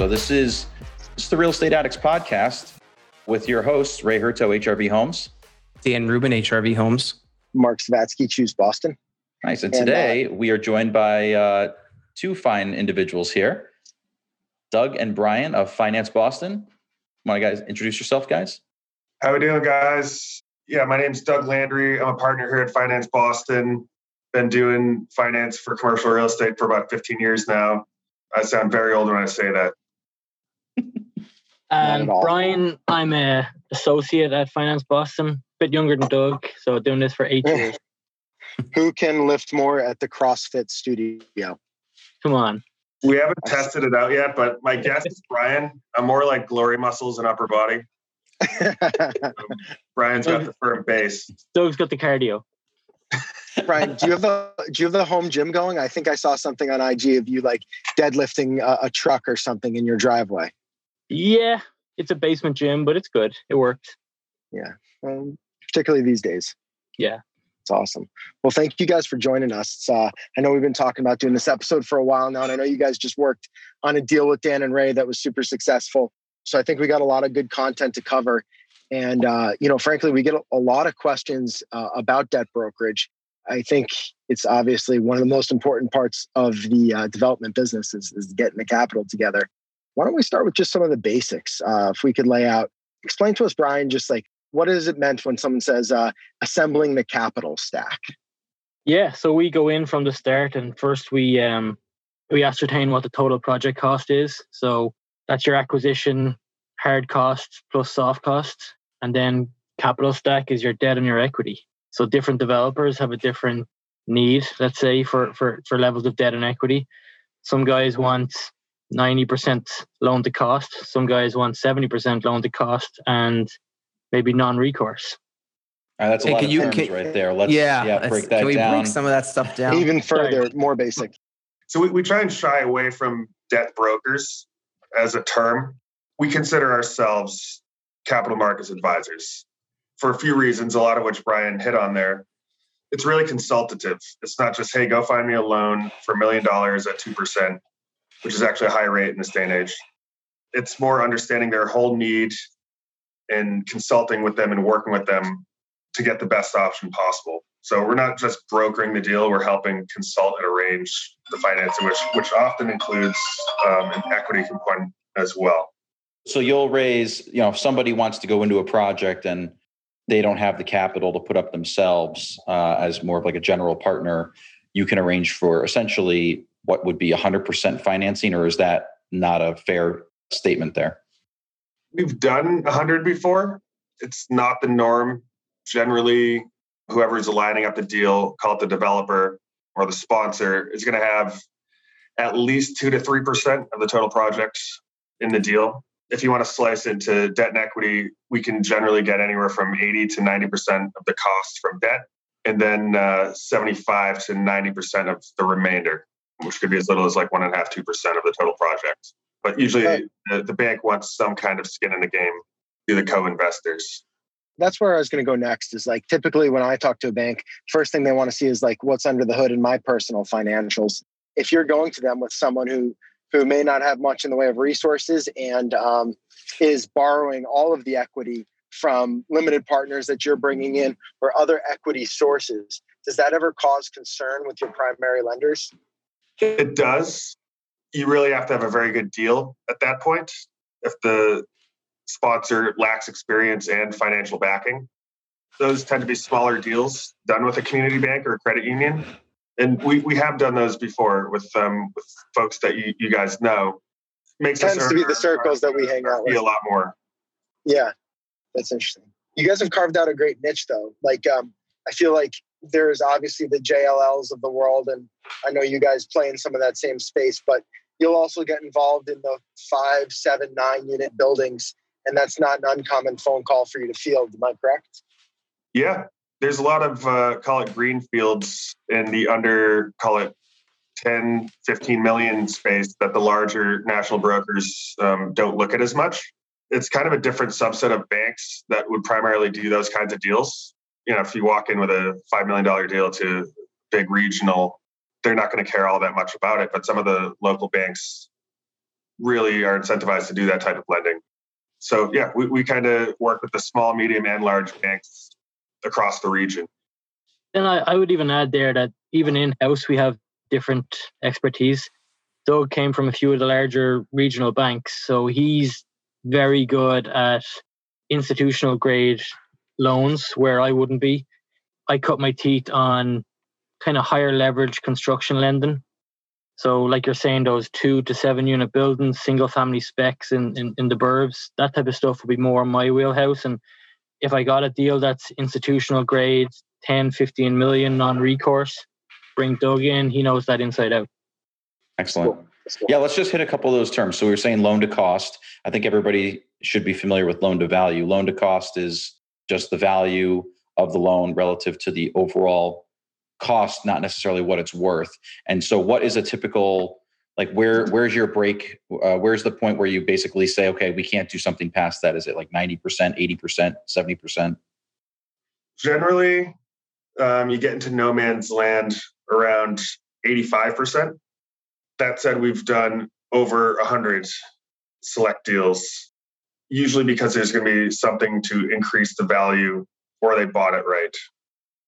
So this is this is the Real Estate Addicts podcast with your hosts Ray Hurto, HRV Homes, Dan Rubin, HRV Homes, Mark Savatsky, Choose Boston. Nice. And, and today uh, we are joined by uh, two fine individuals here, Doug and Brian of Finance Boston. Want to guys introduce yourself, guys? How we doing, guys? Yeah, my name's Doug Landry. I'm a partner here at Finance Boston. Been doing finance for commercial real estate for about 15 years now. I sound very old when I say that. Um, Brian, I'm a associate at Finance Boston, a bit younger than Doug, so doing this for eight years. Who can lift more at the CrossFit studio? Come on. We haven't tested it out yet, but my guess is Brian. I'm more like glory muscles and upper body. Brian's got the firm base. Doug's got the cardio. Brian, do you have the do you have the home gym going? I think I saw something on IG of you like deadlifting a, a truck or something in your driveway. Yeah, it's a basement gym, but it's good. It works. Yeah, um, particularly these days. Yeah, it's awesome. Well, thank you guys for joining us. Uh, I know we've been talking about doing this episode for a while now, and I know you guys just worked on a deal with Dan and Ray that was super successful. So I think we got a lot of good content to cover. And uh, you know, frankly, we get a, a lot of questions uh, about debt brokerage. I think it's obviously one of the most important parts of the uh, development business is, is, getting the capital together. Why don't we start with just some of the basics? Uh, if we could lay out, explain to us, Brian, just like what is it meant when someone says uh, assembling the capital stack? Yeah, so we go in from the start, and first we um, we ascertain what the total project cost is. So that's your acquisition hard costs plus soft costs, and then capital stack is your debt and your equity. So different developers have a different need, let's say, for for for levels of debt and equity. Some guys want 90% loan to cost. Some guys want 70% loan to cost and maybe non-recourse. All right, that's a hey, lot of you, terms can, right there. Let's yeah, yeah break that can we down. break some of that stuff down? Even further, more basic. So we, we try and shy away from debt brokers as a term. We consider ourselves capital markets advisors for a few reasons, a lot of which Brian hit on there. It's really consultative. It's not just, hey, go find me a loan for a million dollars at 2%, which is actually a high rate in this day and age. It's more understanding their whole need and consulting with them and working with them to get the best option possible. So we're not just brokering the deal; we're helping consult and arrange the financing, which which often includes um, an equity component as well. So you'll raise, you know, if somebody wants to go into a project and they don't have the capital to put up themselves uh, as more of like a general partner, you can arrange for essentially what would be 100% financing, or is that not a fair statement there? We've done 100 before. It's not the norm. Generally, whoever's lining up the deal, call it the developer or the sponsor, is going to have at least two to 3% of the total project in the deal if you want to slice into debt and equity, we can generally get anywhere from 80 to 90% of the cost from debt, and then uh, 75 to 90% of the remainder, which could be as little as like one and a half, two percent of the total project. But usually, okay. the, the bank wants some kind of skin in the game through the co-investors. That's where I was going to go next. Is like typically when I talk to a bank, first thing they want to see is like what's under the hood in my personal financials. If you're going to them with someone who who may not have much in the way of resources and um, is borrowing all of the equity from limited partners that you're bringing in or other equity sources. Does that ever cause concern with your primary lenders? It does. You really have to have a very good deal at that point. If the sponsor lacks experience and financial backing, those tend to be smaller deals done with a community bank or a credit union and we, we have done those before with um with folks that you, you guys know. Makes tends to be the circles that we hang out with. a lot more. Yeah, that's interesting. You guys have carved out a great niche, though. Like, um, I feel like there's obviously the JLLs of the world, and I know you guys play in some of that same space, but you'll also get involved in the five, seven, nine unit buildings, and that's not an uncommon phone call for you to field. Am I correct? Yeah, there's a lot of uh, call it green fields in the under call it 10 15 million space that the larger national brokers um, don't look at as much it's kind of a different subset of banks that would primarily do those kinds of deals you know if you walk in with a $5 million deal to big regional they're not going to care all that much about it but some of the local banks really are incentivized to do that type of lending. So yeah, we, we kind of work with the small, medium, and large banks across the region. And I, I would even add there that even in house we have different expertise. Doug came from a few of the larger regional banks, so he's very good at institutional grade loans where I wouldn't be. I cut my teeth on kind of higher leverage construction lending. So, like you're saying, those two to seven unit buildings, single family specs in, in, in the burbs, that type of stuff would be more my wheelhouse. And if I got a deal that's institutional grade, 10, 15 million non recourse, bring Doug in. He knows that inside out. Excellent. Yeah, let's just hit a couple of those terms. So we were saying loan to cost. I think everybody should be familiar with loan to value. Loan to cost is just the value of the loan relative to the overall cost, not necessarily what it's worth. And so, what is a typical like where where's your break? Uh, where's the point where you basically say, okay, we can't do something past that? Is it like ninety percent, eighty percent, seventy percent? Generally, um, you get into no man's land around eighty-five percent. That said, we've done over a hundred select deals, usually because there's going to be something to increase the value or they bought it right.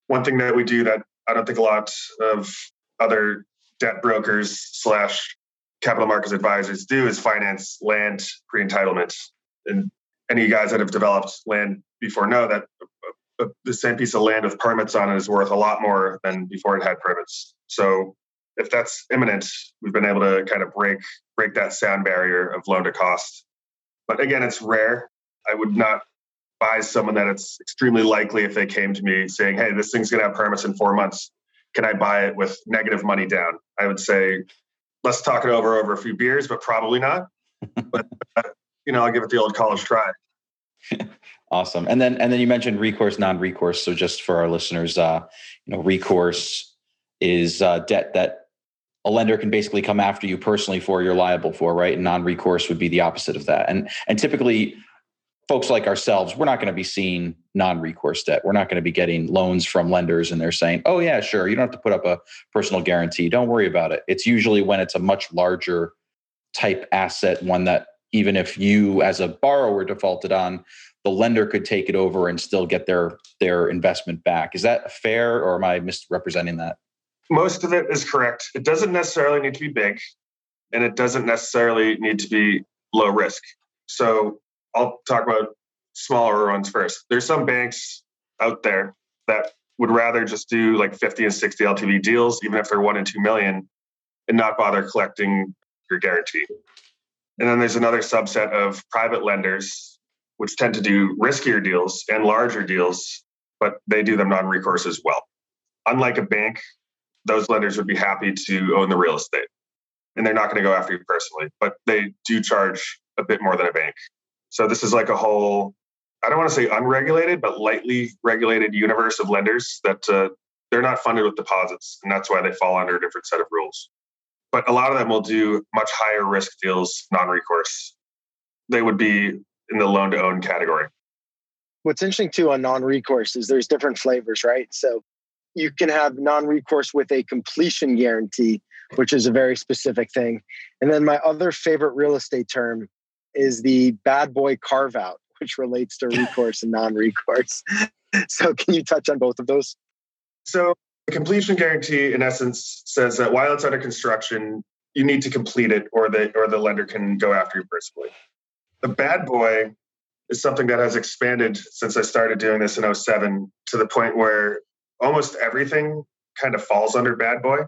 One thing that we do that I don't think a lot of other debt brokers slash capital markets advisors do is finance land pre-entitlement. And any guys that have developed land before know that uh, uh, the same piece of land with permits on it is worth a lot more than before it had permits. So if that's imminent, we've been able to kind of break break that sound barrier of loan to cost. But again, it's rare. I would not advise someone that it's extremely likely if they came to me saying, "Hey, this thing's going to have permits in four months. Can I buy it with negative money down?" I would say, "Let's talk it over over a few beers, but probably not." but uh, you know, I'll give it the old college try. awesome. And then and then you mentioned recourse, non-recourse. So just for our listeners, uh, you know, recourse is uh, debt that a lender can basically come after you personally for you're liable for, right? And non-recourse would be the opposite of that. And and typically folks like ourselves, we're not going to be seeing non-recourse debt. We're not going to be getting loans from lenders and they're saying, "Oh yeah, sure, you don't have to put up a personal guarantee. Don't worry about it." It's usually when it's a much larger type asset, one that even if you as a borrower defaulted on, the lender could take it over and still get their their investment back. Is that fair or am I misrepresenting that? Most of it is correct. It doesn't necessarily need to be big and it doesn't necessarily need to be low risk. So I'll talk about smaller ones first. There's some banks out there that would rather just do like 50 and 60 LTV deals, even if they're one and two million, and not bother collecting your guarantee. And then there's another subset of private lenders, which tend to do riskier deals and larger deals, but they do them non recourse as well. Unlike a bank, those lenders would be happy to own the real estate and they're not going to go after you personally, but they do charge a bit more than a bank. So this is like a whole, I don't want to say unregulated, but lightly regulated universe of lenders that uh, they're not funded with deposits. And that's why they fall under a different set of rules. But a lot of them will do much higher risk deals, non recourse. They would be in the loan to own category. What's interesting too on non recourse is there's different flavors, right? So you can have non recourse with a completion guarantee, which is a very specific thing. And then my other favorite real estate term is the bad boy carve out, which relates to recourse and non recourse. so, can you touch on both of those? So, the completion guarantee, in essence, says that while it's under construction, you need to complete it, or the or the lender can go after you personally. The bad boy is something that has expanded since I started doing this in 07 to the point where almost everything kind of falls under bad boy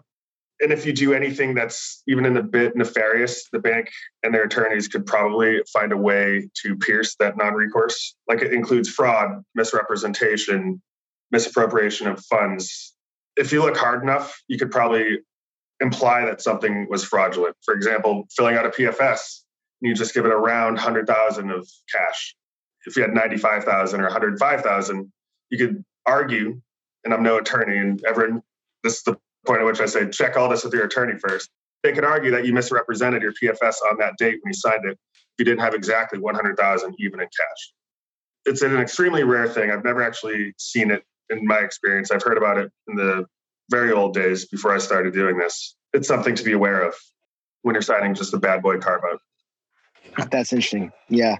and if you do anything that's even in a bit nefarious, the bank and their attorneys could probably find a way to pierce that non recourse. Like it includes fraud, misrepresentation, misappropriation of funds. If you look hard enough, you could probably imply that something was fraudulent. For example, filling out a PFS, you just give it around 100,000 of cash. If you had 95,000 or 105,000, you could argue, and I'm no attorney, and everyone, this is the point at which I say, check all this with your attorney first. They could argue that you misrepresented your PFS on that date when you signed it. You didn't have exactly 100,000 even in cash. It's an extremely rare thing. I've never actually seen it in my experience. I've heard about it in the very old days before I started doing this. It's something to be aware of when you're signing just a bad boy carve out. That's interesting. Yeah.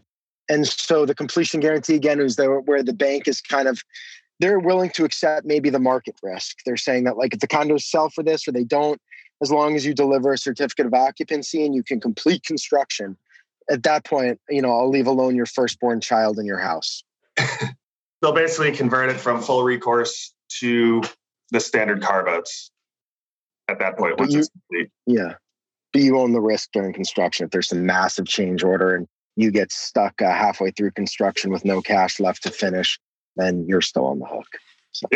And so the completion guarantee again is the, where the bank is kind of they're willing to accept maybe the market risk. They're saying that like if the condos sell for this or they don't, as long as you deliver a certificate of occupancy and you can complete construction, at that point, you know, I'll leave alone your firstborn child in your house. They'll basically convert it from full recourse to the standard carve outs at that point once you- it's complete. Yeah. But you own the risk during construction. If there's some massive change order and you get stuck uh, halfway through construction with no cash left to finish, then you're still on the hook. So,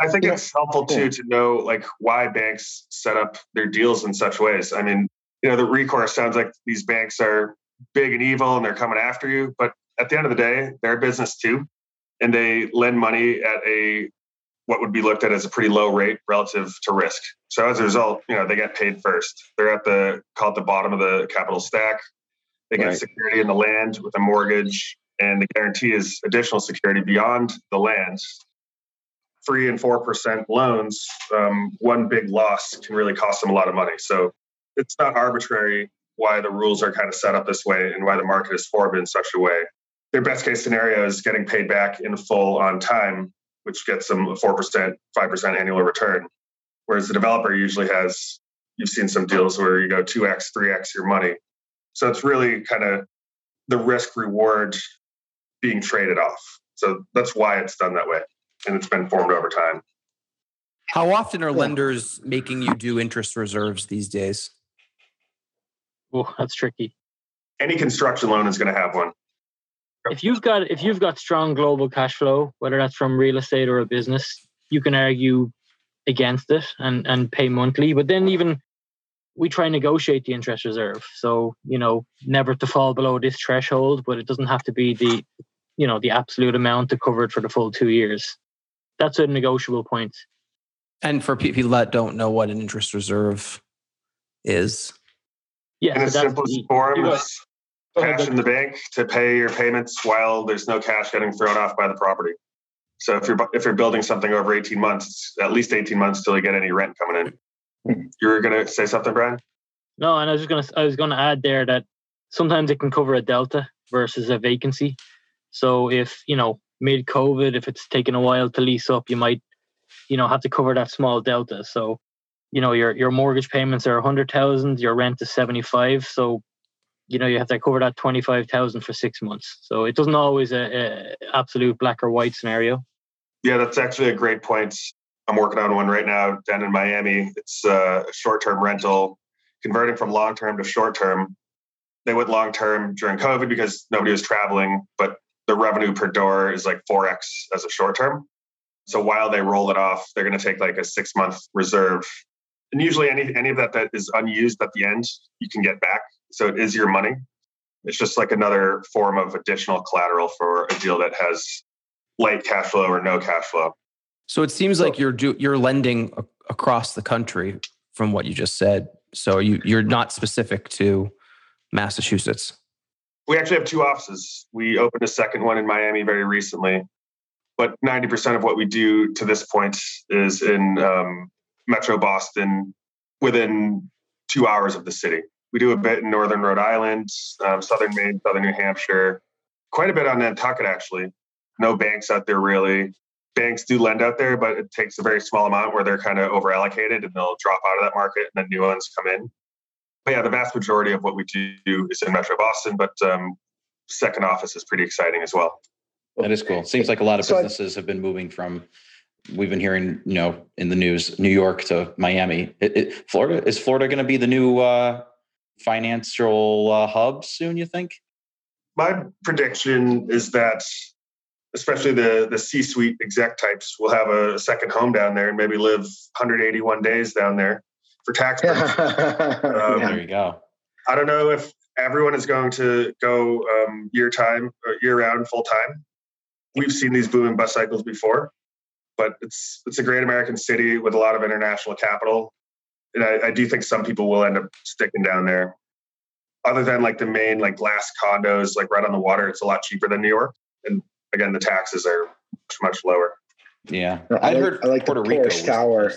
I think Yeah. it's helpful too to know like why banks set up their deals in such ways. I mean, you know, the recourse sounds like these banks are big and evil and they're coming after you, but at the end of the day, they're a business too, and they lend money at a what would be looked at as a pretty low rate relative to risk. So as a result, you know, they get paid first. They're at the call it the bottom of the capital stack. They get Right. security in the land with a mortgage, and the guarantee is additional security beyond the land three and four percent loans, um, one big loss can really cost them a lot of money. So it's not arbitrary why the rules are kind of set up this way and why the market is formed in such a way. Their best case scenario is getting paid back in full on time, which gets them a four percent, five percent annual return. Whereas the developer usually has, you've seen some deals where you go two x, three x your money. So it's really kind of the risk reward being traded off. So that's why it's done that way and it's been formed over time. How often are lenders making you do interest reserves these days? Oh, that's tricky. Any construction loan is going to have one. If you've got if you've got strong global cash flow, whether that's from real estate or a business, you can argue against it and and pay monthly. But then even we try and negotiate the interest reserve. So, you know, never to fall below this threshold, but it doesn't have to be the you know the absolute amount to cover it for the full two years. That's a negotiable point. And for people that don't know what an interest reserve is, Yeah, In so its simplest the- form, you got- it's cash in the bank to pay your payments while there's no cash getting thrown off by the property. So if you're if you're building something over 18 months, it's at least 18 months till you get any rent coming in. You're gonna say something, Brian? No, and I was just gonna I was gonna add there that sometimes it can cover a delta versus a vacancy. So if you know mid COVID, if it's taken a while to lease up, you might you know have to cover that small delta. So you know your your mortgage payments are a hundred thousand, your rent is seventy five. So you know you have to cover that twenty five thousand for six months. So it doesn't always a, a absolute black or white scenario. Yeah, that's actually a great point. I'm working on one right now down in Miami. It's uh, a short-term rental, converting from long-term to short-term. They went long-term during COVID because nobody was traveling, but the revenue per door is like 4x as a short-term. So while they roll it off, they're going to take like a six-month reserve, and usually any any of that that is unused at the end, you can get back. So it is your money. It's just like another form of additional collateral for a deal that has light cash flow or no cash flow. so it seems like you're do, you're lending across the country from what you just said. So you you're not specific to Massachusetts. We actually have two offices. We opened a second one in Miami very recently, but 90% of what we do to this point is in um, Metro Boston within two hours of the city. We do a bit in Northern Rhode Island, um, Southern Maine, Southern New Hampshire, quite a bit on Nantucket, actually. No banks out there really. Banks do lend out there, but it takes a very small amount where they're kind of over allocated and they'll drop out of that market and then new ones come in. But yeah, the vast majority of what we do is in Metro Boston, but um, second office is pretty exciting as well. That is cool. Seems like a lot of So I- businesses have been moving from. We've been hearing, you know, in the news, New York to Miami. It, it, Florida is Florida going to be the new uh, financial uh, hub soon? You think? My prediction is that, especially the the C-suite exec types, will have a second home down there and maybe live 181 days down there for tax purposes. yeah. There you go. I don't know if everyone is going to go um, year time or year round full time. We've seen these boom and bust cycles before, but it's it's a great American city with a lot of international capital, and I, I do think some people will end up sticking down there. Other than like the main like glass condos, like right on the water, it's a lot cheaper than New York, and again the taxes are much much lower. Yeah, I I'd heard I like the Puerto Rico was Porsche the Tower.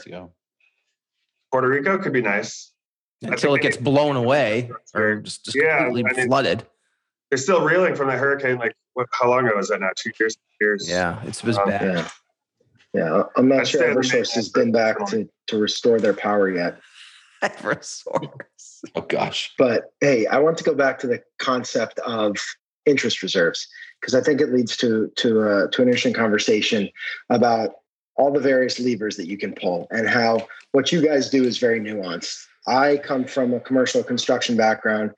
Place to go. Puerto Rico could be nice. Until it gets blown away or just, just Yeah, completely I mean- flooded. they're still reeling from the hurricane. Like, what, how long ago was that now? Two years? Years? Yeah, it was Um, bad. Yeah. Yeah. I'm not I'd sure say the Eversource has been back to, to restore their power yet. Eversource. Oh gosh. But hey, I want to go back to the concept of interest reserves because I think it leads to to uh, to an interesting conversation about all the various levers that you can pull and how what you guys do is very nuanced. I come from a commercial construction background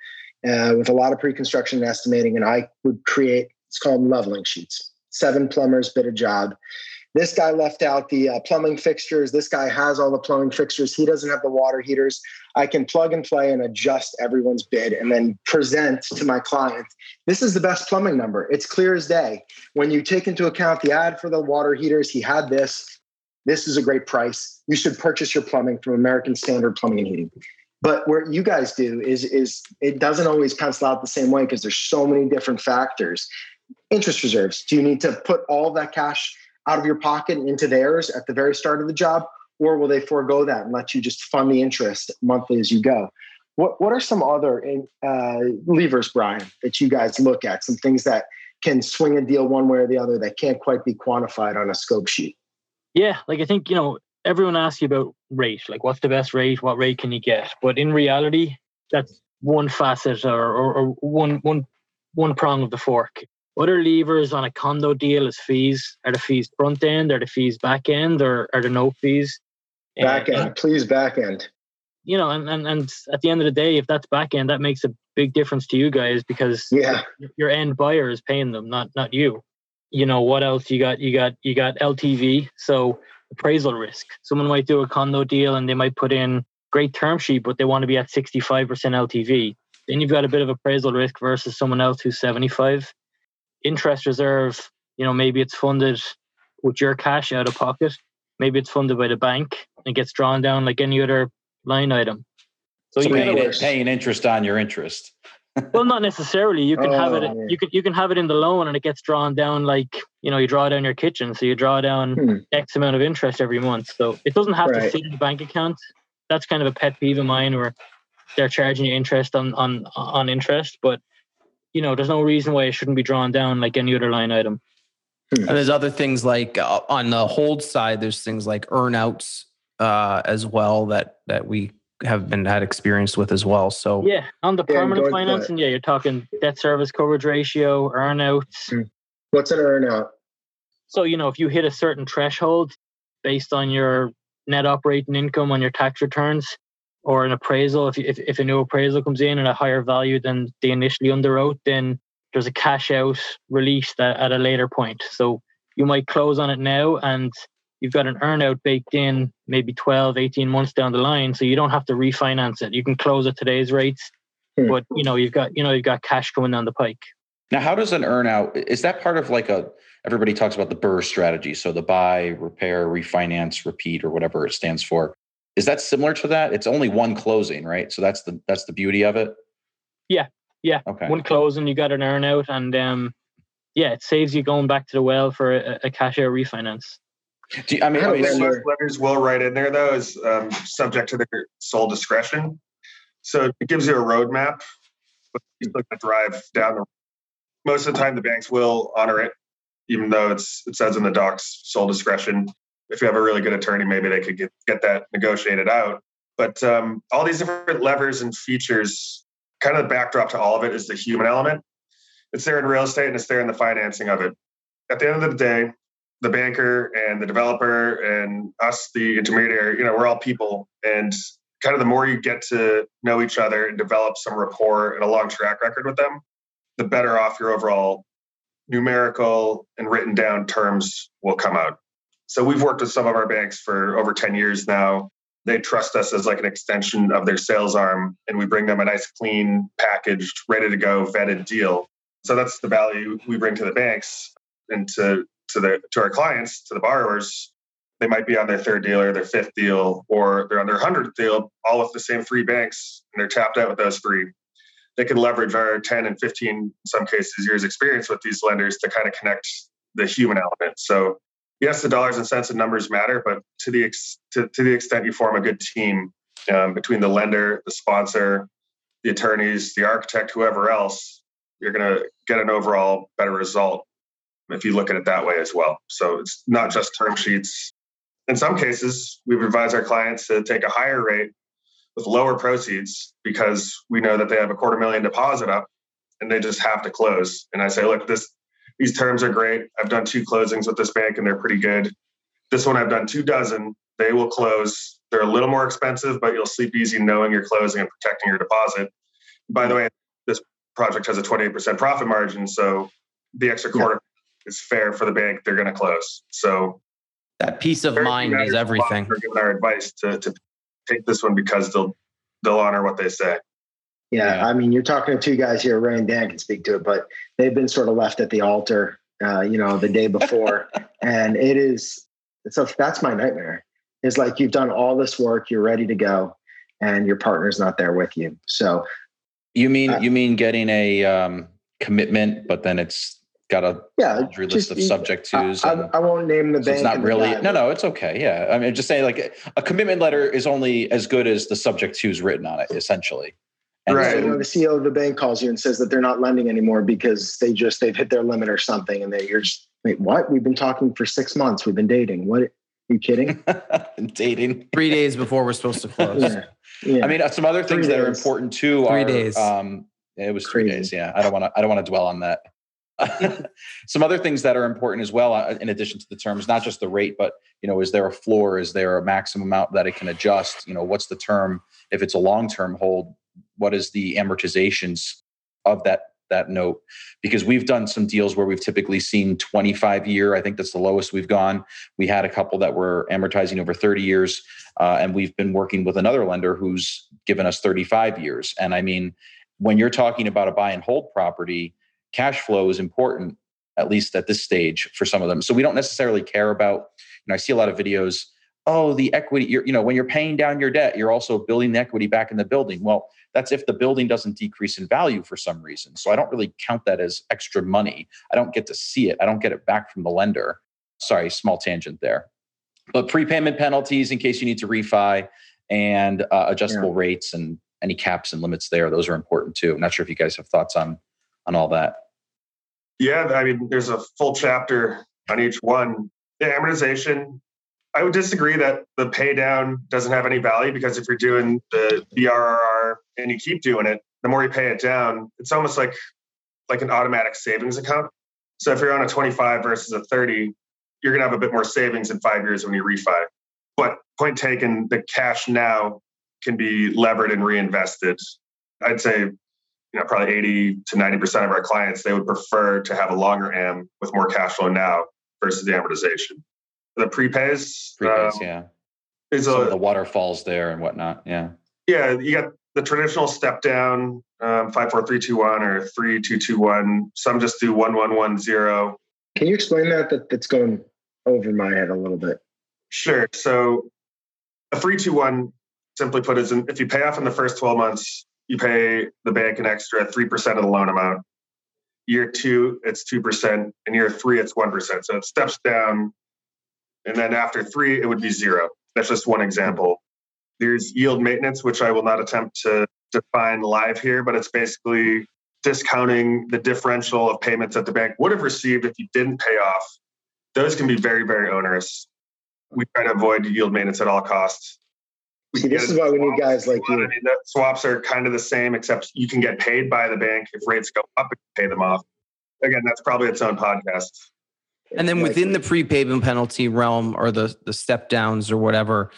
uh, with a lot of pre-construction and estimating, and I would create it's called leveling sheets. Seven plumbers bid a job. This guy left out the uh, plumbing fixtures. This guy has all the plumbing fixtures. He doesn't have the water heaters. I can plug and play and adjust everyone's bid and then present to my client. This is the best plumbing number. It's clear as day. When you take into account the ad for the water heaters, he had this. This is a great price. You should purchase your plumbing from American Standard Plumbing and Heating. But what you guys do is is it doesn't always pencil out the same way because there's so many different factors. Interest reserves. Do you need to put all that cash out of your pocket and into theirs at the very start of the job, or will they forego that and let you just fund the interest monthly as you go? What What are some other uh, levers, Brian, that you guys look at? Some things that can swing a deal one way or the other that can't quite be quantified on a scope sheet. Yeah, like I think you know everyone asks you about rate, like what's the best rate, what rate can you get? But in reality, that's one facet or, or, or one one one prong of the fork. Other levers on a condo deal is fees. Are the fees front end? Are the fees back end? Or are there no fees? Back end, please back end. you know, and, and and at the end of the day, if that's back end, that makes a big difference to you guys because Yeah. your end buyer is paying them, not not you. You know what else you got? You got you got LTV, so appraisal risk. Someone might do a condo deal and they might put in great term sheet, but they want to be at sixty five percent LTV. Then you've got a bit of appraisal risk versus someone else who's seventy five. Interest reserve, you know, maybe it's funded with your cash out of pocket. Maybe it's funded by the bank and gets drawn down like any other line item. So So you paying, gotta, paying interest on your interest. well, not necessarily. You can have it. Oh, yeah. You can you can have it in the loan, and it gets drawn down like you know you draw down your kitchen, so you draw down Hmm. X amount of interest every month. So it doesn't have to Right. sit in the bank account. That's kind of a pet peeve of mine, where they're charging you interest on on on interest, but you know there's no reason why it shouldn't be drawn down like any other line item. And there's other things like uh, on the hold side, there's things like earnouts uh, as well that that we have been had experience with as well. So Yeah, on the Yeah, permanent going to that. financing, yeah, you're talking debt service coverage ratio, earnouts. What's an earnout? So, you know, if you hit a certain threshold based on your net operating income on your tax returns or an appraisal, if, you, if, if a new appraisal comes in at a higher value than they initially underwrote, then there's a cash out release that at a later point. So you might close on it now and you've got an earnout baked in maybe 12, 18 months down the line. So you don't have to refinance it. You can close at today's rates, Hmm. but you know, you've got, you know, you've got cash coming down the pike. Now, how does an earnout? Is that part of like a? Everybody talks about the BRRR strategy, so the buy, repair, refinance, repeat, or whatever it stands for. Is that similar to that? It's only one closing, right? So that's the that's the beauty of it. Yeah, yeah. Okay. one closing, you got an earn out, and um, yeah, it saves you going back to the well for a, a cash out refinance. Do you, I mean, How I Most lenders will write in there though is um, subject to their sole discretion. So it gives you a roadmap, but you still got to drive down the. Most of the time, the banks will honor it, even though it's it says in the docs sole discretion. If you have a really good attorney, maybe they could get get that negotiated out. But um, all these different levers and features, kind of the backdrop to all of it is the human element. It's there in real estate and it's there in the financing of it. At the end of the day, the banker and the developer and us, the intermediary, you know, we're all people. And kind of the more you get to know each other and develop some rapport and a long track record with them, the better off your overall numerical and written down terms will come out. So we've worked with some of our banks for over 10 years now. They trust us as like an extension of their sales arm, and we bring them a nice, clean, packaged, ready to go, vetted deal. So that's the value we bring to the banks and to to the to our clients, to the borrowers. They might be on their third deal or their fifth deal, or they're on their hundredth deal, all with the same three banks, and they're tapped out with those three. They can leverage our 10 and 15, in some cases, years experience with these lenders to kind of connect the human element. So yes, the dollars and cents and numbers matter, but to the ex- to, to the extent you form a good team um, between the lender, the sponsor, the attorneys, the architect, whoever else, you're going to get an overall better result if you look at it that way as well. So it's not just term sheets. In some cases, we've advised our clients to take a higher rate with lower proceeds because we know that they have a quarter million deposit up and they just have to close. And I say, look, this these terms are great. I've done two closings with this bank and they're pretty good. This one I've done two dozen. They will close. They're a little more expensive, but you'll sleep easy knowing you're closing and protecting your deposit. By the way, this project has a 28% profit margin, so the extra quarter yeah. is fair for the bank. They're going to close. So that peace of mind is everything. For giving our advice to, to take this one because they'll they'll honor what they say. Yeah, yeah, I mean, you're talking to two guys here. Ray and Dan can speak to it, but they've been sort of left at the altar, uh, you know, the day before, and it is. So that's my nightmare. Is like you've done all this work, you're ready to go, and your partner's not there with you. So, you mean uh, you mean getting a um, commitment, but then it's got a yeah, laundry list of subject tos. I, I, won't name the so bank. It's not really. No, no, it's okay. Yeah, I mean, just saying, like a commitment letter is only as good as the subject tos written on it, essentially. And right. So, you know, the CEO of the bank calls you and says that they're not lending anymore because they just they've hit their limit or something, and they you're just wait what? We've been talking for six months. We've been dating. What? Are you kidding? dating three days before we're supposed to close. yeah. yeah. I mean, uh, some other things three that are important too. Three are, days. Um, it was three Crazy. days. Yeah, I don't want to. I don't want to dwell on that. some other things that are important as well uh, in addition to the terms not just the rate but you know is there a floor is there a maximum amount that it can adjust you know what's the term if it's a long term hold what is the amortizations of that that note? Because we've done some deals where we've typically seen 25 year i think that's the lowest we've gone. We had a couple that were amortizing over 30 years uh, and we've been working with another lender who's given us 35 years. And i mean when you're talking about a buy and hold property cash flow is important at least at this stage for some of them. So we don't necessarily care about you know i see a lot of videos oh the equity you're, you know when you're paying down your debt you're also building the equity back in the building. Well that's if the building doesn't decrease in value for some reason. So i don't really count that as extra money. I don't get to see it. I don't get it back from the lender. Sorry small tangent there. But prepayment penalties in case you need to refi and uh, adjustable yeah. rates and any caps and limits there those are important too. I'm not sure if you guys have thoughts on on all that. Yeah i mean there's a full chapter on each one. The amortization I would disagree that the pay down doesn't have any value because if you're doing the BRRR and you keep doing it, the more you pay it down, it's almost like like an automatic savings account. So if you're on a 25 versus a 30, you're going to have a bit more savings in five years when you refi. But point taken, the cash now can be levered and reinvested. I'd say, you know, probably 80 to 90% of our clients, they would prefer to have a longer AM with more cash flow now versus the amortization the prepays. Prepays, um, yeah. Is Some a, of the waterfalls there and whatnot. Yeah. Yeah, you got the traditional step down, um, five, four, three, two, one, or three, two, two, one. Some just do one, one, one, zero. Can you explain that? that that's going over my head a little bit. Sure. So a three, two, one, simply put, is in, if you pay off in the first 12 months, you pay the bank an extra 3% of the loan amount. Year two, it's 2%. And year three, it's 1%. So it steps down and then after three, it would be zero. That's just one example. There's yield maintenance, which I will not attempt to define live here, but it's basically discounting the differential of payments that the bank would have received if you didn't pay off. Those can be very, very onerous. We try to avoid yield maintenance at all costs. We See, this is why we need guys like you. I mean, swaps are kind of the same, except you can get paid by the bank if rates go up and pay them off. Again, that's probably its own podcast. And then within the prepayment penalty realm or the the step downs or whatever,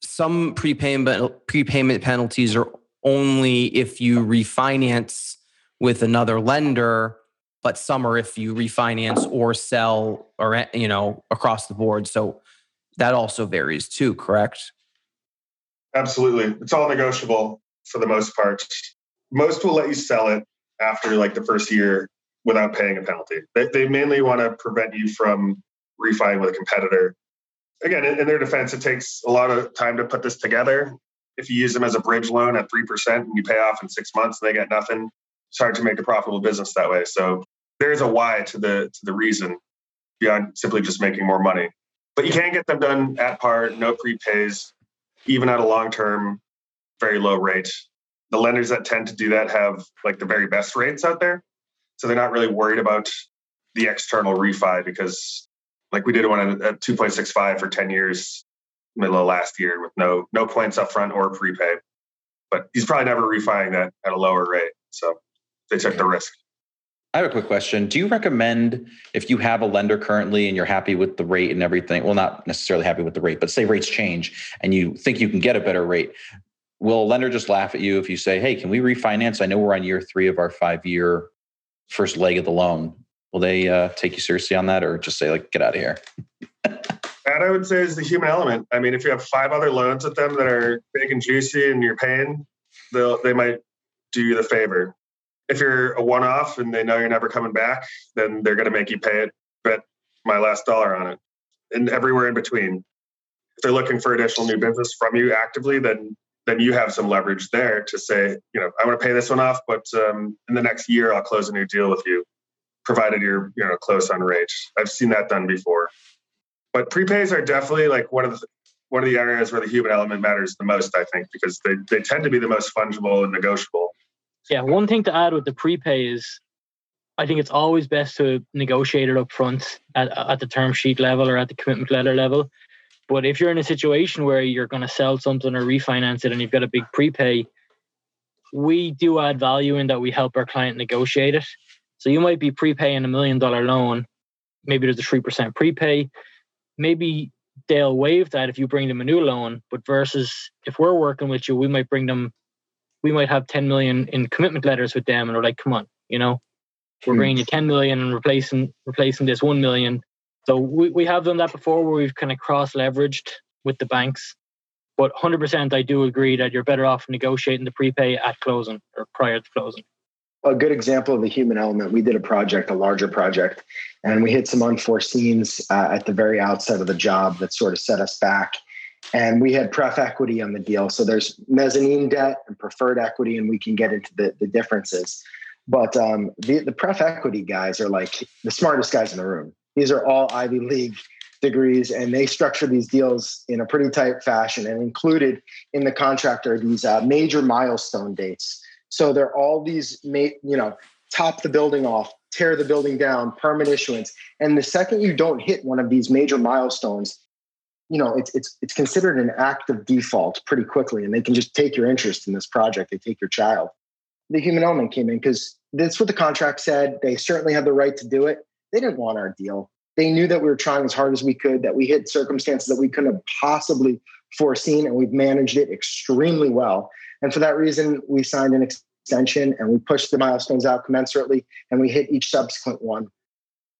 some prepayment prepayment penalties are only if you refinance with another lender, but some are if you refinance or sell or you know across the board. So that also varies too, correct? Absolutely. It's all negotiable for the most part. Most will let you sell it after like the first year without paying a penalty. They, they mainly want to prevent you from refining with a competitor. Again, in, in their defense, it takes a lot of time to put this together. If you use them as a bridge loan at 3% and you pay off in six months and they get nothing, it's hard to make a profitable business that way. So there's a why to the to the reason beyond simply just making more money. But you can get them done at par, no prepays, even at a long term, very low rate. the lenders that tend to do that have like the very best rates out there. So they're not really worried about the external refi because like we did one at, at 2.65 for 10 years middle of last year with no no points up front or prepay. But he's probably never refining that at a lower rate. So they took the risk. I have a quick question. Do you recommend if you have a lender currently and you're happy with the rate and everything? Well, not necessarily happy with the rate, but say rates change and you think you can get a better rate. Will a lender just laugh at you if you say, Hey, can we refinance? I know we're on year three of our five year first leg of the loan. Will they uh, take you seriously on that or just say, like, get out of here? that I would say is the human element. I mean, if you have five other loans with them that are big and juicy and you're paying, they'll they might do you the favor. If you're a one-off and they know you're never coming back, then they're going to make you pay it. Bet my last dollar on it, and everywhere in between. If they're looking for additional new business from you actively, then then you have some leverage there to say, you know, I want to pay this one off, but um, in the next year I'll close a new deal with you, provided you're you know close on rate. I've seen that done before. But prepays are definitely like one of the one of the areas where the human element matters the most, I think, because they, they tend to be the most fungible and negotiable. Yeah, one thing to add with the prepay is I think it's always best to negotiate it up front at, at the term sheet level or at the commitment letter level. But if you're in a situation where you're going to sell something or refinance it and you've got a big prepay, we do add value in that we help our client negotiate it. So you might be prepaying a million dollar loan. Maybe there's a 3% prepay maybe they'll waive that if you bring them a new loan. But versus if we're working with you, we might bring them, we might have 10 million in commitment letters with them, and we're like, come on, you know, we're hmm. bringing you 10 million and replacing replacing this 1 million. So we, we have done that before where we've kind of cross leveraged with the banks. But 100%, I do agree that you're better off negotiating the prepay at closing or prior to closing a good example of the human element. We did a project, a larger project, and we hit some unforeseens uh, at the very outset of the job that sort of set us back. And we had pref equity on the deal. So there's mezzanine debt and preferred equity, and we can get into the, the differences. But um, the, the pref equity guys are like the smartest guys in the room. These are all Ivy League degrees, and they structure these deals in a pretty tight fashion. And included in the contract are these uh, major milestone dates so they're all these, you know, top the building off, tear the building down, permit issuance. And the second you don't hit one of these major milestones, you know, it's it's it's considered an act of default pretty quickly, and they can just take your interest in this project. They take your child. The human element came in because that's what the contract said. They certainly had the right to do it. They didn't want our deal. They knew that we were trying as hard as we could, that we hit circumstances that we couldn't have possibly foreseen, and we've managed it extremely well. And for that reason, we signed an extension and we pushed the milestones out commensurately and we hit each subsequent one.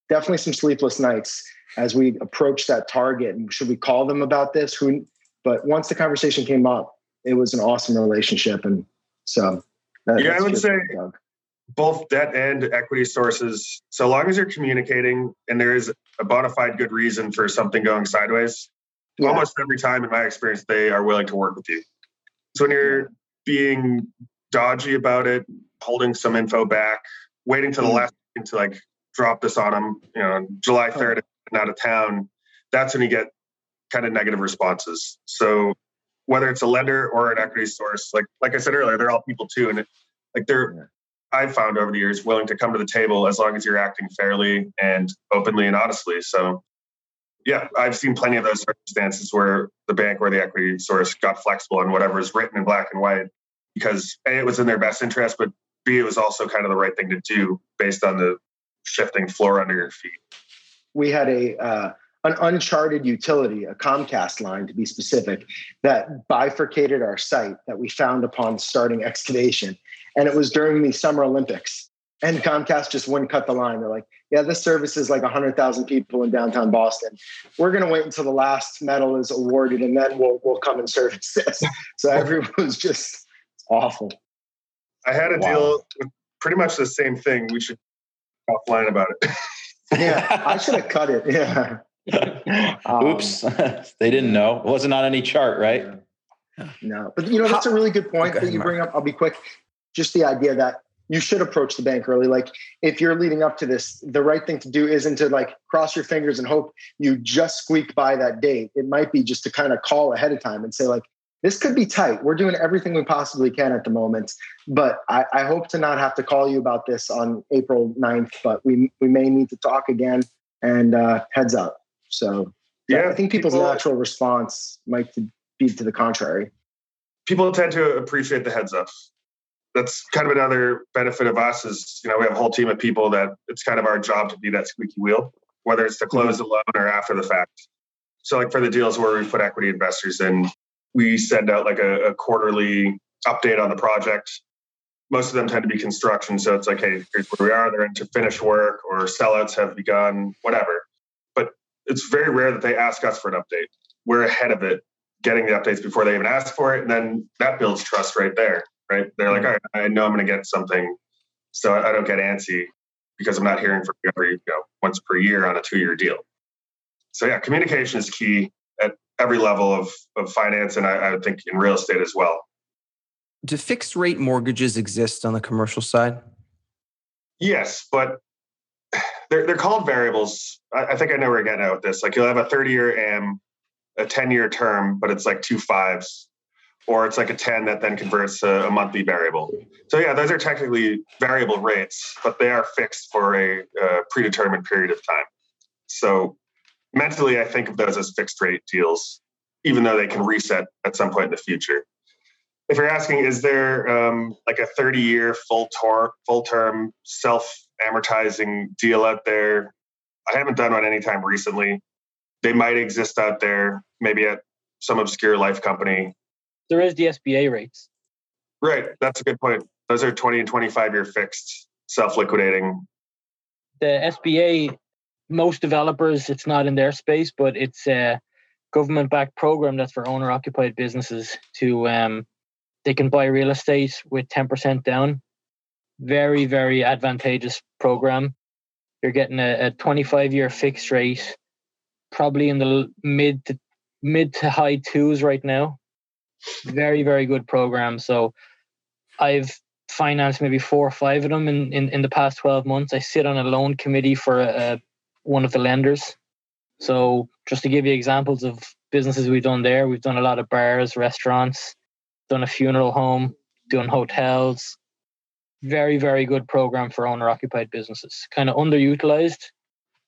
Definitely some sleepless nights as we approached that target. And should we call them about this? Who? But once the conversation came up, it was an awesome relationship. And so, that, yeah, I would say Doug. Both debt and equity sources. So long as you're communicating and there is a bona fide good reason for something going sideways, yeah. almost every time in my experience, they are willing to work with you. So when you're being dodgy about it, holding some info back, waiting to the mm. last to like drop this on them, you know, July 3rd and out of town, that's when you get kind of negative responses. So whether it's a lender or an equity source, like like I said earlier, they're all people too. And it, like they're I've found over the years willing to come to the table as long as you're acting fairly and openly and honestly. So yeah, I've seen plenty of those circumstances where the bank or the equity source got flexible on whatever is written in black and white because A, it was in their best interest, but B, it was also kind of the right thing to do based on the shifting floor under your feet. We had a uh, an uncharted utility, a Comcast line to be specific, that bifurcated our site that we found upon starting excavation. And it was during the Summer Olympics. And Comcast just wouldn't cut the line. They're like, yeah, this service is like 100,000 people in downtown Boston. We're going to wait until the last medal is awarded and then we'll, we'll come and service this. So everyone was just awful. I had a wow. deal with pretty much the same thing. We should offline about it. yeah, I should have cut it. Yeah. Um, Oops, they didn't know. It wasn't on any chart, right? No, but you know that's a really good point okay, that you bring up. I'll be quick. Just the idea that you should approach the bank early. Like if you're leading up to this, the right thing to do isn't to like cross your fingers and hope you just squeak by that date. It might be just to kind of call ahead of time and say like, this could be tight. We're doing everything we possibly can at the moment, but I, I, hope to not have to call you about this on April 9th, but we, we may need to talk again and uh, heads up. So yeah, I think people's people, natural response might be to the contrary. People tend to appreciate the heads up. That's kind of another benefit of us is, you know, we have a whole team of people that it's kind of our job to be that squeaky wheel, whether it's to close mm-hmm. the loan or after the fact. So like for the deals where we put equity investors in, we send out like a, a quarterly update on the project. Most of them tend to be construction. So it's like, hey, here's where we are. They're into finished work or sellouts have begun, whatever. But it's very rare that they ask us for an update. We're ahead of it, getting the updates before they even ask for it. And then that builds trust right there, right? They're like, all right, I know I'm going to get something. So I don't get antsy because I'm not hearing from you every, you know, once per year on a two year deal. So yeah, communication is key at every level of, of finance and I, I think in real estate as well. Do fixed rate mortgages exist on the commercial side? Yes, but they're they're called variables. I, I, think I know where you're getting at with this. Like you'll have a 30 year AM, a 10 year term, but it's like two fives, or it's like a 10 that then converts to a monthly variable. So yeah, those are technically variable rates, but they are fixed for a, a predetermined period of time. So mentally, I think of those as fixed rate deals, even though they can reset at some point in the future. If you're asking, is there um, like a 30 year full, tor- full term self amortizing deal out there? I haven't done one anytime recently. They might exist out there, maybe at some obscure life company. There is the SBA rates. Right. That's a good point. Those are 20 and 25 year fixed, self liquidating. The SBA most developers, it's not in their space, but it's a government backed program that's for owner occupied businesses to um, they can buy real estate with 10% down. Very, very advantageous program. You're getting a, a 25 year fixed rate, probably in the mid to mid to high twos right now. Very, very good program. So I've financed maybe four or five of them in, in, in the past 12 months. I sit on a loan committee for a, a one of the lenders. So just to give you examples of businesses we've done there, we've done a lot of bars, restaurants, done a funeral home, doing hotels. Very, very good program for owner occupied businesses. Kind of underutilized,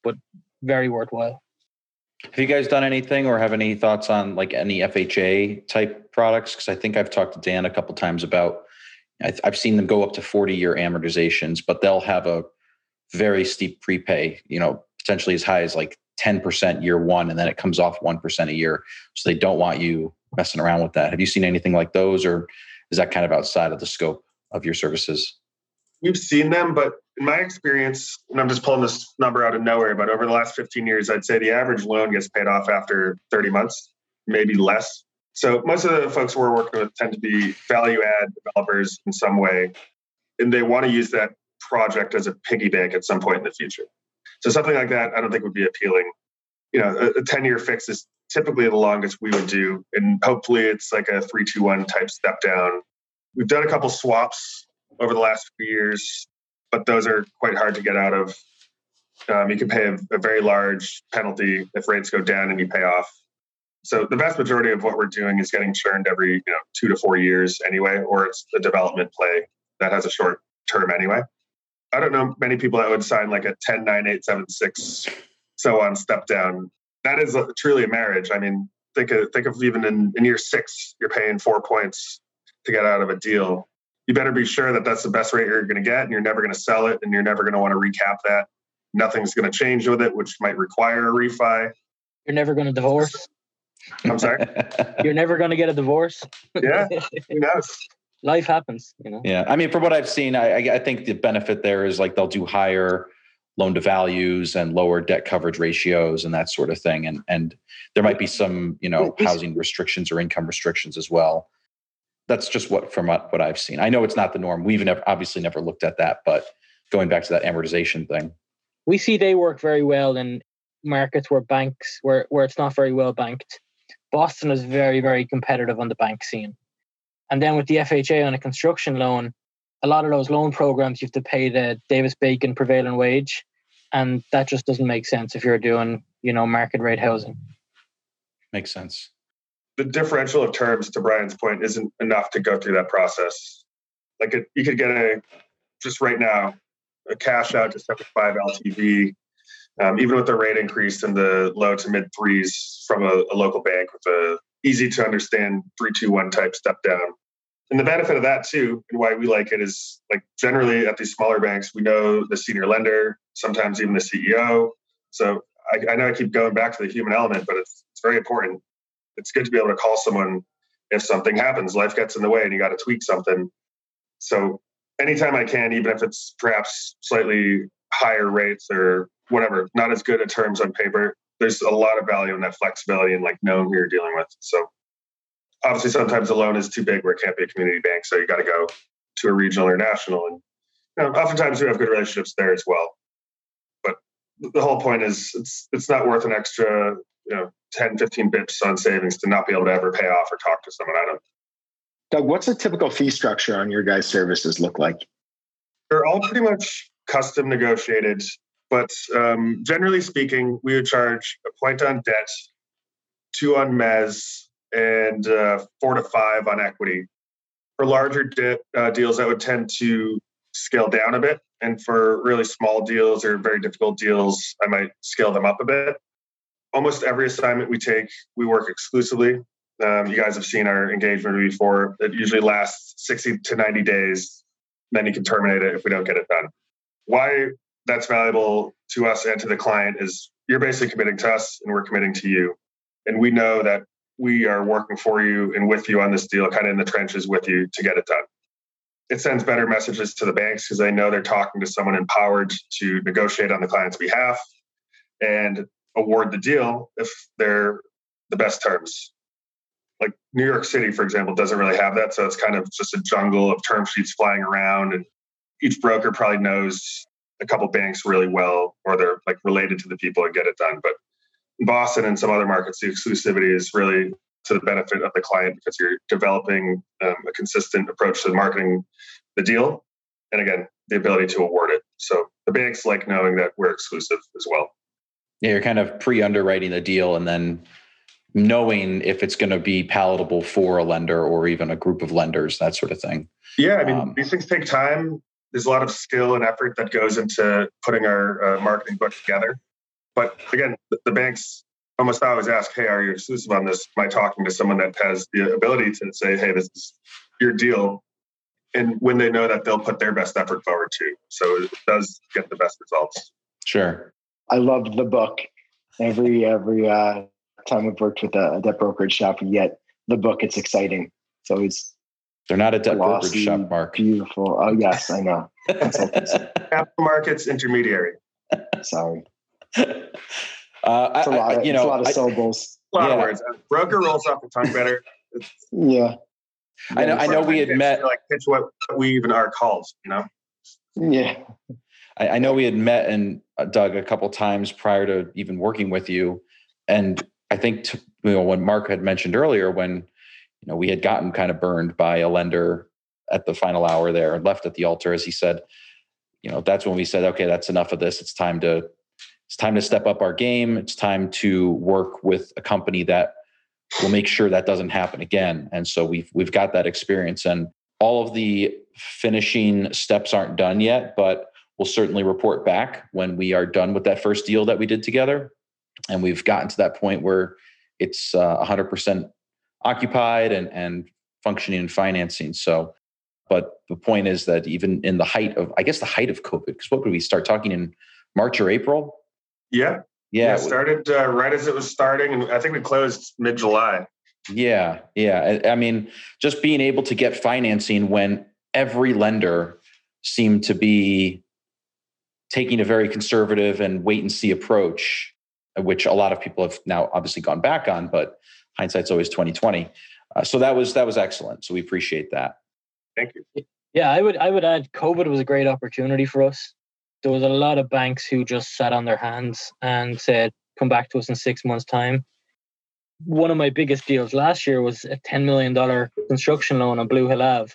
but very worthwhile. Have you guys done anything or have any thoughts on like any FHA type products? Because I think I've talked to Dan a couple times about. I've seen them go up to forty year amortizations, but they'll have a very steep prepay. You know, potentially as high as like 10% year one, and then it comes off 1% a year. So they don't want you messing around with that. Have you seen anything like those, or is that kind of outside of the scope of your services? We've seen them, but in my experience, and I'm just pulling this number out of nowhere, but over the last 15 years, I'd say the average loan gets paid off after 30 months, maybe less. So most of the folks we're working with tend to be value add developers in some way, and they want to use that project as a piggy bank at some point in the future. So something like that, I don't think would be appealing. You know, a 10 year fix is typically the longest we would do. And hopefully it's like a three, two, one type step down. We've done a couple swaps over the last few years, but those are quite hard to get out of. Um, you can pay a, a very large penalty if rates go down and you pay off. So the vast majority of what we're doing is getting churned every you know two to four years anyway, or it's a development play that has a short term anyway. I don't know many people that would sign like a 10, 9, 8, 7, 6, so on step down. That is a, truly a marriage. I mean, think of, think of even in, in year six, you're paying four points to get out of a deal. You better be sure that that's the best rate you're going to get and you're never going to sell it and you're never going to want to recap that. Nothing's going to change with it, which might require a refi. You're never going to divorce. I'm sorry? you're never going to get a divorce. yeah. Who knows? life happens, you know. Yeah, I mean, from what I've seen, I, I think the benefit there is like they'll do higher loan to values and lower debt coverage ratios and that sort of thing, and and there might be some you know housing restrictions or income restrictions as well. That's just what from what, what I've seen. I know it's not the norm. We've never obviously never looked at that, but going back to that amortization thing, we see they work very well in markets where banks where where it's not very well banked. Boston is very very competitive on the bank scene and then with the FHA on a construction loan, a lot of those loan programs you have to pay the Davis Bacon prevailing wage, and that just doesn't make sense if you're doing you know market rate housing. Makes sense. The differential of terms, to Brian's point, isn't enough to go through that process. Like it, you could get a just right now a cash out to 75 LTV, um, even with the rate increase in the low to mid threes from a, a local bank with a easy to understand three two one type step down. And the benefit of that too, and why we like it is like generally at these smaller banks, we know the senior lender, sometimes even the CEO. So I, I know I keep going back to the human element, but it's it's very important. It's good to be able to call someone if something happens, life gets in the way, and you got to tweak something. So anytime I can, even if it's perhaps slightly higher rates or whatever, not as good at terms on paper, there's a lot of value in that flexibility and like knowing who you're dealing with. So obviously sometimes a loan is too big where it can't be a community bank. So you got to go to a regional or national. And you know, oftentimes we have good relationships there as well. But the whole point is it's it's not worth an extra, you know, 10, 15 bips on savings to not be able to ever pay off or talk to someone. I don't. Doug, what's a typical fee structure on your guys' services look like? They're all pretty much custom negotiated, but um, generally speaking, we would charge a point on debt, two on mez, and uh, four to five on equity. For larger de- uh, deals, that would tend to scale down a bit. And for really small deals or very difficult deals, I might scale them up a bit. Almost every assignment we take, we work exclusively. Um, you guys have seen our engagement before. It usually lasts 60 to 90 days. Then you can terminate it if we don't get it done. Why that's valuable to us and to the client is you're basically committing to us and we're committing to you. And we know that we are working for you and with you on this deal, kind of in the trenches with you to get it done. It sends better messages to the banks because they know they're talking to someone empowered to negotiate on the client's behalf and award the deal if they're the best terms. Like New York City, for example, doesn't really have that. So it's kind of just a jungle of term sheets flying around. And each broker probably knows a couple banks really well or they're like related to the people and get it done. But Boston and some other markets, the exclusivity is really to the benefit of the client because you're developing um, a consistent approach to marketing the deal. And again, the ability to award it. So the banks like knowing that we're exclusive as well. Yeah, you're kind of pre underwriting the deal and then knowing if it's going to be palatable for a lender or even a group of lenders, that sort of thing. Yeah, I mean, um, these things take time. There's a lot of skill and effort that goes into putting our uh, marketing book together. But again, the, the banks almost always ask, "Hey, are you exclusive on this?" Am I talking to someone that has the ability to say, "Hey, this is your deal," and when they know that they'll put their best effort forward too, so it does get the best results. Sure. I loved the book. Every every uh, time we've worked with a, a debt brokerage shop, yet the book it's exciting. It's always they're not a debt brokerage shop, Mark. Beautiful. Oh yes, I know. Capital markets intermediary. Sorry. Uh, it's a lot. Of, you know, a lot of syllables. A lot yeah. of words. Broker rolls off the tongue better. yeah. I know. I know. We had met. Like pitch what we even are called. You know. Yeah. I, I know we had met and uh, Doug a couple times prior to even working with you, and I think to, you know when Mark had mentioned earlier when you know we had gotten kind of burned by a lender at the final hour there and left at the altar, as he said. You know, that's when we said, okay, that's enough of this. It's time to it's time to step up our game. It's time to work with a company that will make sure that doesn't happen again. And so we've we've got that experience and all of the finishing steps aren't done yet, but we'll certainly report back when we are done with that first deal that we did together. And we've gotten to that point where it's uh, 100% occupied and, and functioning and financing. So, but the point is that even in the height of, I guess, the height of COVID, because what would we start talking in March or April? Yeah. Yeah. yeah started uh, right as it was starting. And I think we closed mid July. Yeah. Yeah. I, I mean, just being able to get financing when every lender seemed to be taking a very conservative and wait and see approach, which a lot of people have now obviously gone back on, but hindsight's always 2020. Uh, so that was that was excellent. So we appreciate that. Thank you. Yeah, I would I would add COVID was a great opportunity for us there was a lot of banks who just sat on their hands and said, come back to us in six months' time. One of my biggest deals last year was a $10 million construction loan on Blue Hill Ave.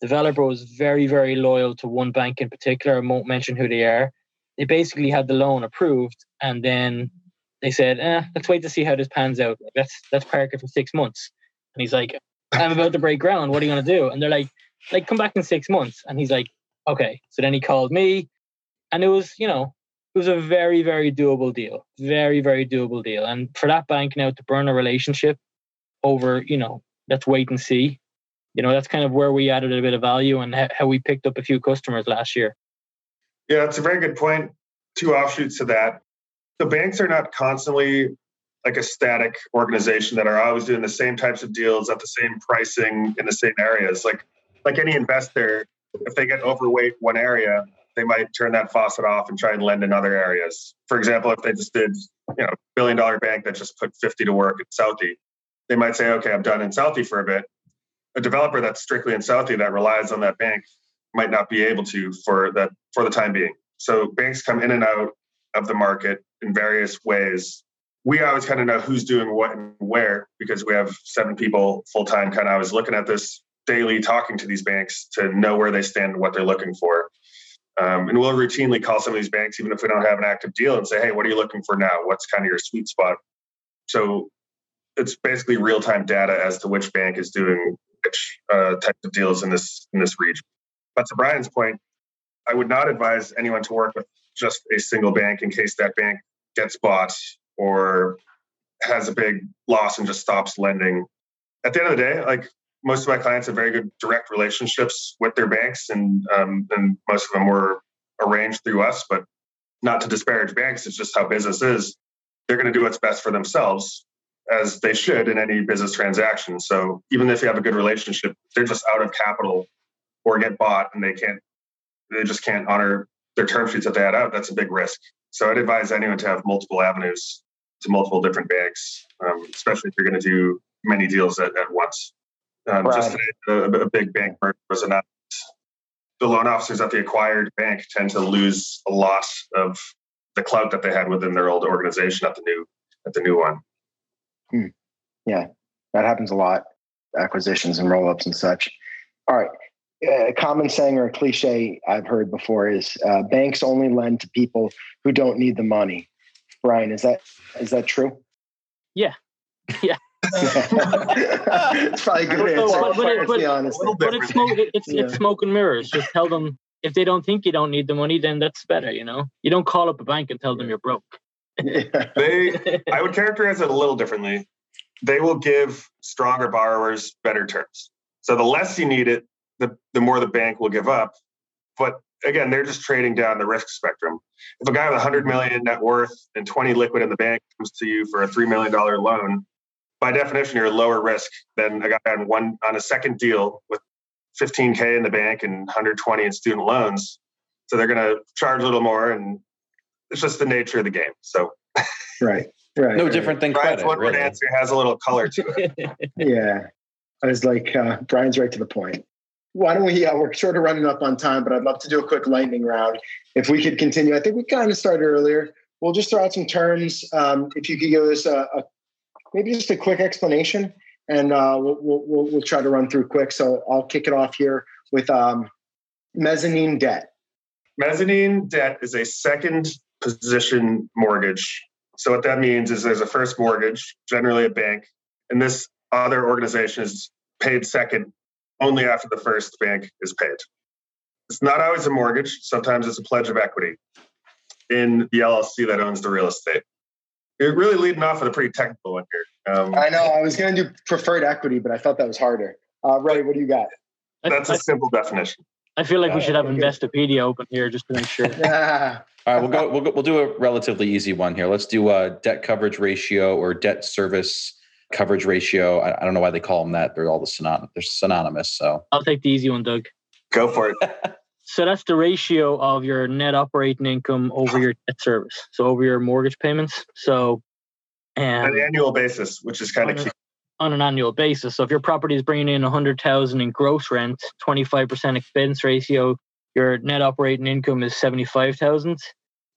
Developer was very, very loyal to one bank in particular. I won't mention who they are. They basically had the loan approved and then they said, eh, let's wait to see how this pans out. Let's let's park it for six months. And he's like, I'm about to break ground. What are you gonna do? And they're like, like come back in six months. And he's like, okay. So then he called me, and it was, you know, it was a very, very doable deal. Very, very doable deal. And for that bank now to burn a relationship over, you know, let's wait and see. You know, that's kind of where we added a bit of value and how we picked up a few customers last year. Yeah, it's a very good point. Two offshoots to that. The banks are not constantly like a static organization that are always doing the same types of deals at the same pricing in the same areas. Like like any investor, if they get overweight one area, they might turn that faucet off and try and lend in other areas. For example, if they just did, you know, billion dollar bank that just put 50 to work in Southie, they might say, okay, I'm done in Southie for a bit. A developer that's strictly in Southie that relies on that bank might not be able to for that for the time being. So banks come in and out of the market in various ways. We always kind of know who's doing what and where because we have seven people full time. Kind of, I was looking at this daily, talking to these banks to know where they stand and what they're looking for. Um, and we'll routinely call some of these banks, even if we don't have an active deal, and say, "Hey, what are you looking for now? What's kind of your sweet spot?" So it's basically real time data as to which bank is doing uh, types of deals in this in this region. But to Brian's point, I would not advise anyone to work with just a single bank in case that bank gets bought or has a big loss and just stops lending. At the end of the day, like most of my clients have very good direct relationships with their banks, and um, and most of them were arranged through us. But not to disparage banks, it's just how business is. They're going to do what's best for themselves, as they should in any business transaction. So even if you have a good relationship, they're just out of capital or get bought, and they can't, they just can't honor their term sheets that they had out. That's a big risk. So I'd advise anyone to have multiple avenues to multiple different banks, um, especially if you're going to do many deals at, at once. Um, right. Just today, a, a, big bank merger was announced. The loan officers at the acquired bank tend to lose a lot of the clout that they had within their old organization at the new at the new one. Hmm. Yeah, that happens a lot. Acquisitions and roll ups and such. All right. A common saying or a cliche I've heard before is uh, banks only lend to people who don't need the money. Brian, is that is that true? Yeah, yeah it's probably a good answer. But, but, it, but, but it's, smoke, it's, yeah. it's smoke and mirrors. Just tell them if they don't think you don't need the money, then that's better. You know, you don't call up a bank and tell them you're broke. they, I would characterize it a little differently. They will give stronger borrowers better terms. So the less you need it, the the more the bank will give up. But again, they're just trading down the risk spectrum. If a guy with 100 million net worth and 20 liquid in the bank comes to you for a three million dollar loan, by definition, you're lower risk than a guy on one on a second deal with 15k in the bank and 120 in student loans. So they're going to charge a little more, and it's just the nature of the game. So, right, right, no right. different than Brian's credit. One really. answer has a little color to it. yeah, I was like, uh, Brian's right to the point. Why don't we? Uh, we're sort of running up on time, but I'd love to do a quick lightning round. If we could continue, I think we kind of started earlier. We'll just throw out some terms. Um, if you could give us a, a maybe just a quick explanation, and uh, we'll, we'll, we'll try to run through quick. So I'll kick it off here with um, mezzanine debt. Mezzanine debt is a second position mortgage. So what that means is there's a first mortgage, generally a bank, and this other organization is paid second only after the first bank is paid. It's not always a mortgage. Sometimes it's a pledge of equity in the LLC that owns the real estate. You're really leading off with a pretty technical one here. Um, I know. I was going to do preferred equity, but I thought that was harder. Uh, Ray, what do you got? That's a simple definition. I feel like we should have Investopedia open here just to make sure. yeah. All right, we'll go, we'll go. We'll do a relatively easy one here. Let's do a debt coverage ratio or debt service coverage ratio. I, I don't know why they call them that. They're all the synonymous. They're synonymous. So I'll take the easy one, Doug. Go for it. So that's the ratio of your net operating income over your debt service. So over your mortgage payments. So and on an annual basis, which is kind of key. On an annual basis. So if your property is bringing in 100,000 in gross rent, 25% expense ratio, your net operating income is 75,000.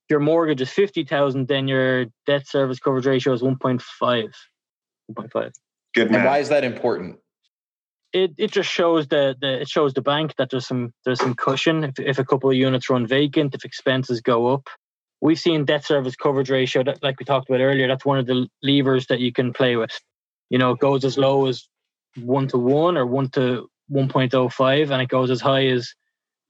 Your mortgage is 50,000, then your debt service coverage ratio is 1.5. 1.5. Good. And why is that important? it, it just shows the, the it shows the bank that there's some there's some cushion if, if a couple of units run vacant if expenses go up we've seen debt service coverage ratio that, like we talked about earlier. That's one of the levers that you can play with. You know, it goes as low as one to one or one to 1.05, and it goes as high as,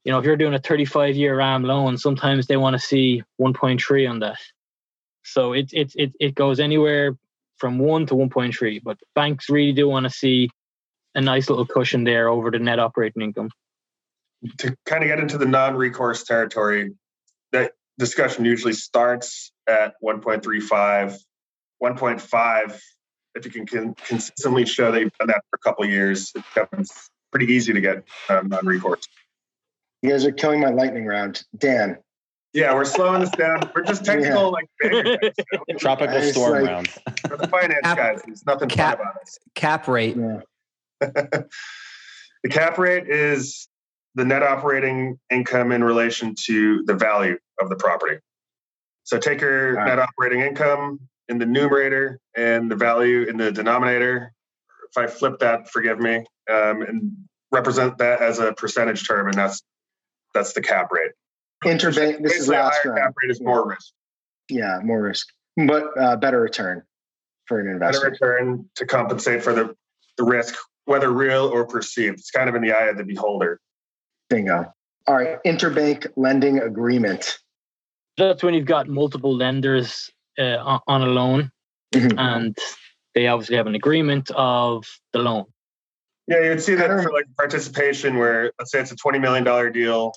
you know, if you're doing a 35 year RAM loan, sometimes they want to see 1.3 on that. So it, it, it, it goes anywhere from 1 to 1.3, but banks really do want to see a nice little cushion there over the net operating income. To kind of get into the non recourse territory, that discussion usually starts at 1.35, 1.5. If you can, can consistently show that you've done that for a couple years, it becomes pretty easy to get um, non recourse. You guys are killing my lightning round. Dan, yeah, we're slowing this down. We're just technical, yeah. like guys, tropical storm like, round. For the finance cap, guys, there's nothing cap, about us. Cap rate. Yeah. the cap rate is the net operating income in relation to the value of the property. So take your right. net operating income in the numerator and the value in the denominator. If I flip that, forgive me, um, and represent that as a percentage term, and that's that's the cap rate. Interbank. This is last higher cap rate is more risk. Yeah, more risk, but uh, better return for an investor. Better return to compensate for the the risk, whether real or perceived. It's kind of in the eye of the beholder. Bingo. All right, interbank lending agreement. That's when you've got multiple lenders uh, on a loan, mm-hmm. and they obviously have an agreement of the loan. Yeah, you'd see that for like participation, where let's say it's a twenty million dollar deal,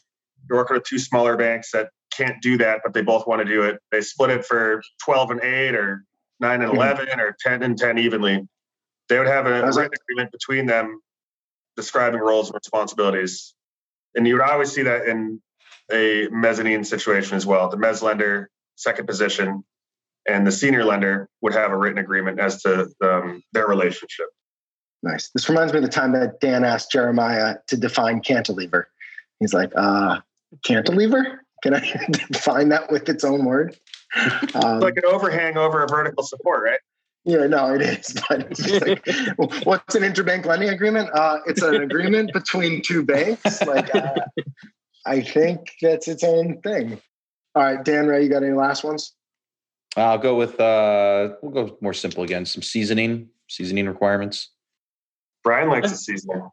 working with two smaller banks that can't do that, but they both want to do it. They split it for 12 and 8 or 9 and hmm. 11 mm-hmm. or 10 and 10 evenly. They would have a written agreement between them describing roles and responsibilities. And you would always see that in a mezzanine situation as well. The mezz lender, second position, and the senior lender would have a written agreement as to um, their relationship. Nice. This reminds me of the time that Dan asked Jeremiah to define cantilever. He's like, uh, cantilever? Can I define that with its own word? Um, like an overhang over a vertical support, right? Yeah, no, it is. But it's like, what's an interbank lending agreement? Uh, it's an agreement between two banks. Like, uh, I think that's its own thing. All right, Dan Ray, you got any last ones? I'll go with uh, we'll go more simple again. Some seasoning, seasoning requirements. Brian likes the seasoning.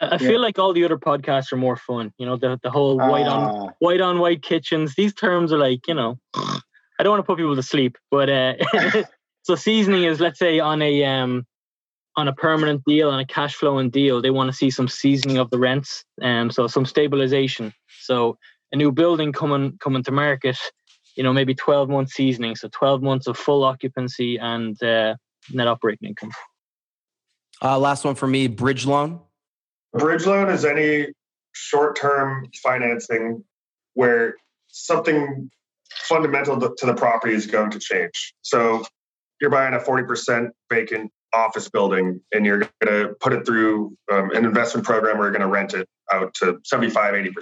I feel yeah. like all the other podcasts are more fun. You know, the the whole white on ah. white on white kitchens. These terms are like, you know, I don't want to put people to sleep, but uh, so seasoning is let's say on a um on a permanent deal on a cash flowing deal, they want to see some seasoning of the rents, um, so some stabilization. So a new building coming coming to market, you know, maybe twelve months seasoning, so twelve months of full occupancy and uh, net operating income. Uh, last one for me, bridge loan. Bridge loan is any short term financing where something fundamental to the property is going to change. So you're buying a 40% vacant office building and you're going to put it through um, an investment program where you're going to rent it out to 75, 80%.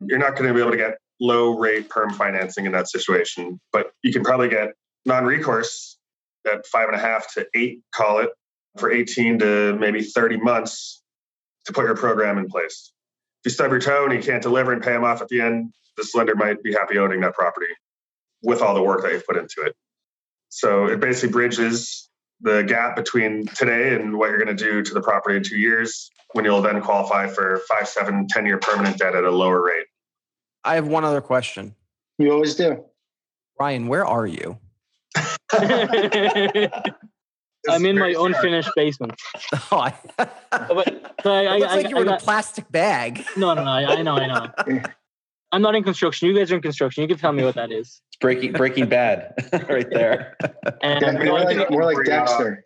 You're not going to be able to get low rate perm financing in that situation, but you can probably get non recourse at five and a half to eight, call it, for 18 to maybe 30 months to put your program in place. If you stub your toe and you can't deliver and pay them off at the end, this lender might be happy owning that property with all the work that you've put into it. So it basically bridges the gap between today and what you're going to do to the property in two years when you'll then qualify for five, seven, 10 year permanent debt at a lower rate. I have one other question. You always do. Ryan, where are you? I'm in my unfinished basement. Oh, I, oh, but, so I, it looks I, like you were in a plastic bag. No, no, no. I, I know, I know. I'm not in construction. You guys are in construction. You can tell me what that is. It's breaking Breaking Bad, right there. And yeah, more, like, more like Dexter.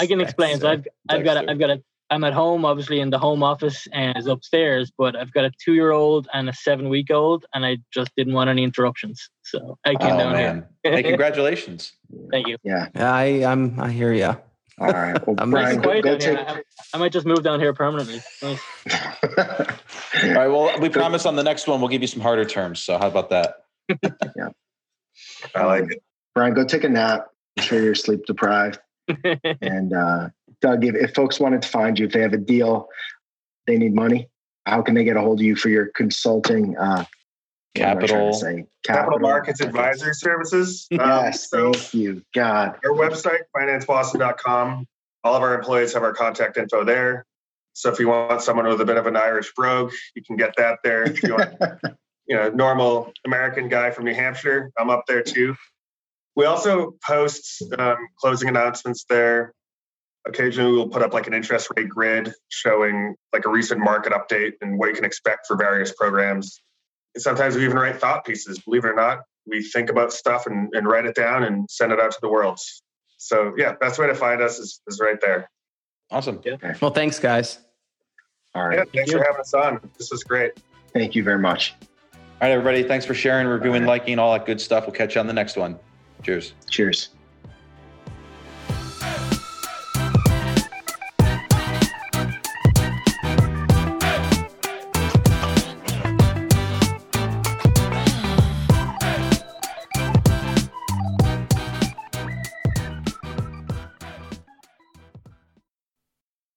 I can explain. So I've I've got a, I've got a I'm at home, obviously in the home office and is upstairs, but I've got a two year old and a seven week old, and I just didn't want any interruptions. So I came oh, down man. here. hey, congratulations. Thank you. Yeah. I I'm I hear you. All right. Well, I'm Brian, go, go take... I, I, might just move down here permanently. Nice. All right. Well, we promise on the next one we'll give you some harder terms. So how about that? yeah. I like it. Brian, go take a nap. I'm sure you're sleep deprived. and uh, Doug, if, if folks wanted to find you, if they have a deal, they need money, how can they get a hold of you for your consulting uh, what am I trying to Capital. say? Capital Markets advisory Services. Um, Yes, so thank you. God. our website, financeboston.com. All of our employees have our contact info there. So if you want someone with a bit of an Irish brogue, you can get that there. If you want, you know, normal American guy from New Hampshire, I'm up there too. We also post um, closing announcements there. Occasionally, we'll put up like an interest rate grid showing like a recent market update and what you can expect for various programs. And sometimes we even write thought pieces. Believe it or not, we think about stuff and, and write it down and send it out to the world. So yeah, best way to find us is, is right there. Awesome. Yeah. Well, thanks, guys. All right. Yeah, thanks you. for having us on. This was great. Thank you very much. All right, everybody. Thanks for sharing, reviewing, All right. liking, all that good stuff. We'll catch you on the next one. Cheers. Cheers.